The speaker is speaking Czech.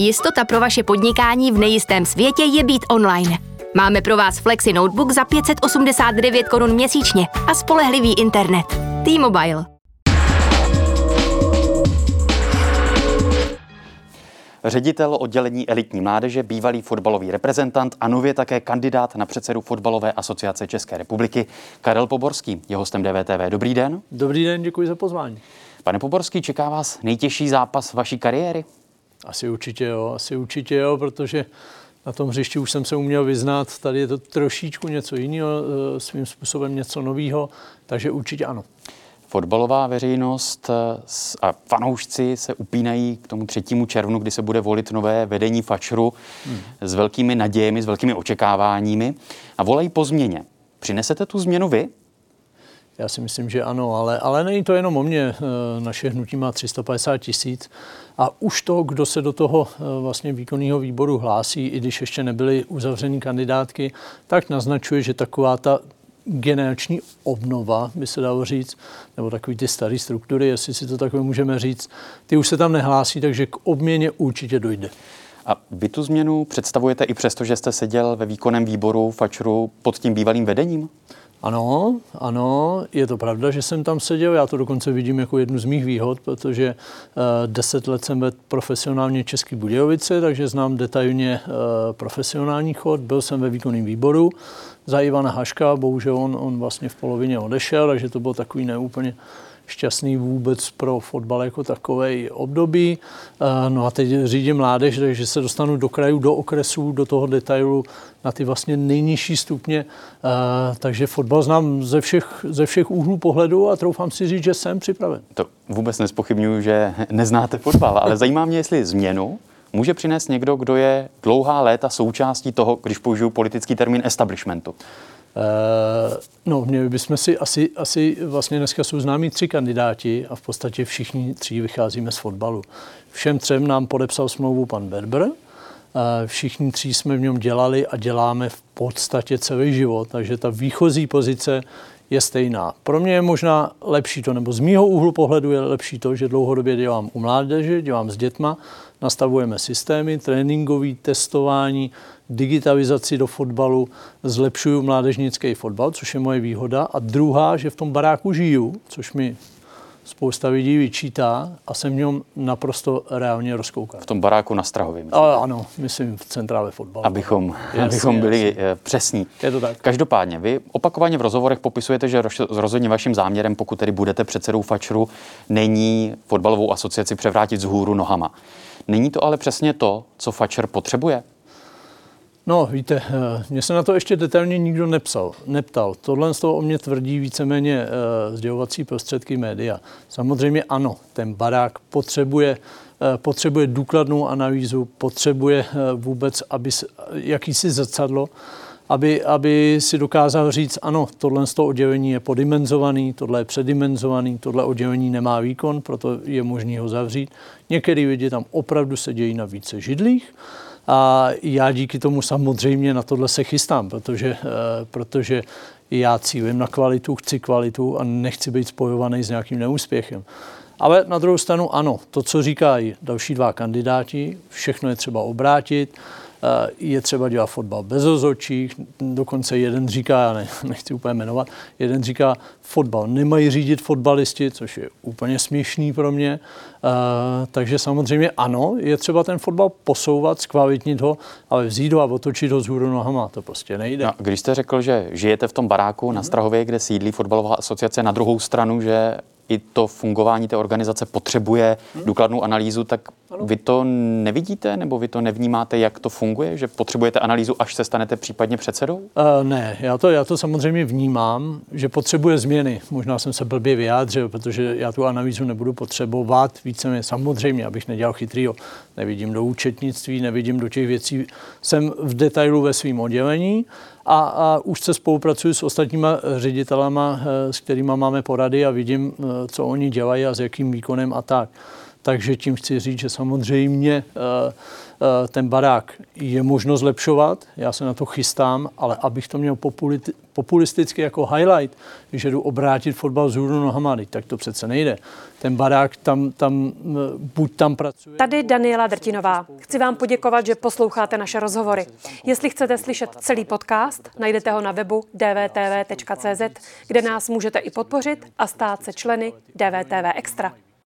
Jistota pro vaše podnikání v nejistém světě je být online. Máme pro vás Flexi Notebook za 589 korun měsíčně a spolehlivý internet. T-Mobile. Ředitel oddělení elitní mládeže, bývalý fotbalový reprezentant a nově také kandidát na předsedu Fotbalové asociace České republiky Karel Poborský je hostem DVTV. Dobrý den. Dobrý den, děkuji za pozvání. Pane Poborský, čeká vás nejtěžší zápas vaší kariéry? Asi určitě jo, asi určitě jo, protože na tom hřišti už jsem se uměl vyznat, tady je to trošičku něco jiného, eh, svým způsobem něco nového, takže určitě ano. Fotbalová veřejnost eh, a fanoušci se upínají k tomu třetímu červnu, kdy se bude volit nové vedení Fačru hmm. s velkými nadějemi, s velkými očekáváními a volají po změně. Přinesete tu změnu vy? Já si myslím, že ano, ale, ale není to jenom o mě. Eh, naše hnutí má 350 tisíc a už to, kdo se do toho eh, vlastně výkonného výboru hlásí, i když ještě nebyly uzavřeny kandidátky, tak naznačuje, že taková ta generační obnova, by se dalo říct, nebo takový ty staré struktury, jestli si to takhle můžeme říct, ty už se tam nehlásí, takže k obměně určitě dojde. A vy tu změnu představujete i přesto, že jste seděl ve výkonném výboru Fačru pod tím bývalým vedením? Ano, ano, je to pravda, že jsem tam seděl. Já to dokonce vidím jako jednu z mých výhod, protože uh, deset let jsem vedl profesionálně Český Budějovice, takže znám detailně uh, profesionální chod. Byl jsem ve výkonném výboru za Ivana Haška, bohužel on, on vlastně v polovině odešel, takže to bylo takový neúplně šťastný vůbec pro fotbal jako takový období. Eh, no a teď řídím mládež, takže se dostanu do krajů, do okresů, do toho detailu na ty vlastně nejnižší stupně. Eh, takže fotbal znám ze všech, ze všech úhlů pohledu a troufám si říct, že jsem připraven. To vůbec nespochybnuju, že neznáte fotbal, ale zajímá mě, jestli změnu může přinést někdo, kdo je dlouhá léta součástí toho, když použiju politický termín establishmentu. Uh, no, měli bychom si asi, asi vlastně dneska jsou známí tři kandidáti a v podstatě všichni tři vycházíme z fotbalu. Všem třem nám podepsal smlouvu pan Berber, uh, všichni tři jsme v něm dělali a děláme v podstatě celý život, takže ta výchozí pozice je stejná. Pro mě je možná lepší to, nebo z mýho úhlu pohledu je lepší to, že dlouhodobě dělám u mládeže, dělám s dětma, nastavujeme systémy, tréninkový, testování, digitalizaci do fotbalu, zlepšuju mládežnický fotbal, což je moje výhoda. A druhá, že v tom baráku žiju, což mi spousta lidí vyčítá a jsem v něm naprosto reálně rozkoukan. V tom baráku na Strahově, myslím. A, ano, myslím v centrále fotbalu. Abychom, jasně, abychom byli jasně. Eh, přesní. Je to tak. Každopádně, vy opakovaně v rozhovorech popisujete, že rozhodně vaším záměrem, pokud tedy budete předsedou Fačru, není fotbalovou asociaci převrátit z hůru nohama. Není to ale přesně to, co Fačer potřebuje? No, víte, eh, mě se na to ještě detailně nikdo nepsal, neptal. Tohle z toho o mě tvrdí víceméně uh, sdělovací prostředky média. Samozřejmě ano, ten barák potřebuje, uh, potřebuje důkladnou analýzu, potřebuje vůbec aby, jakýsi zrcadlo, aby, aby si dokázal říct, ano, tohle z toho oddělení je podimenzovaný, tohle je předimenzovaný, tohle oddělení nemá výkon, proto je možný ho zavřít. Některý lidi tam opravdu se dějí na více židlích, a já díky tomu samozřejmě na tohle se chystám, protože, eh, protože já cílím na kvalitu, chci kvalitu a nechci být spojovaný s nějakým neúspěchem. Ale na druhou stranu ano, to, co říkají další dva kandidáti, všechno je třeba obrátit, Eh, je třeba dělat fotbal bez ozočích, dokonce jeden říká, já ne, nechci úplně jmenovat, jeden říká, fotbal nemají řídit fotbalisti, což je úplně směšný pro mě. Uh, takže samozřejmě ano, je třeba ten fotbal posouvat, zkvalitnit ho, ale vzít ho a otočit ho z hůru nohama, to prostě nejde. No, když jste řekl, že žijete v tom baráku na Strahově, kde sídlí fotbalová asociace, na druhou stranu, že i to fungování té organizace potřebuje důkladnou analýzu, tak ano. vy to nevidíte nebo vy to nevnímáte, jak to funguje, že potřebujete analýzu, až se stanete případně předsedou? Uh, ne, já to, já to samozřejmě vnímám, že potřebuje změny. Možná jsem se blbě vyjádřil, protože já tu analýzu nebudu potřebovat více samozřejmě, abych nedělal chytrýho. Nevidím do účetnictví, nevidím do těch věcí. Jsem v detailu ve svém oddělení a, a už se spolupracuji s ostatníma ředitelama, eh, s kterými máme porady a vidím, eh, co oni dělají a s jakým výkonem a tak. Takže tím chci říct, že samozřejmě uh, Eh, ten barák je možno zlepšovat, já se na to chystám, ale abych to měl populisticky jako highlight, že jdu obrátit fotbal z hůru nohama, tak to přece nejde. Ten barák tam, tam buď tam pracuje... Tady Daniela Drtinová. Chci vám poděkovat, že posloucháte naše rozhovory. Jestli chcete slyšet celý podcast, najdete ho na webu dvtv.cz, kde nás můžete i podpořit a stát se členy DVTV Extra.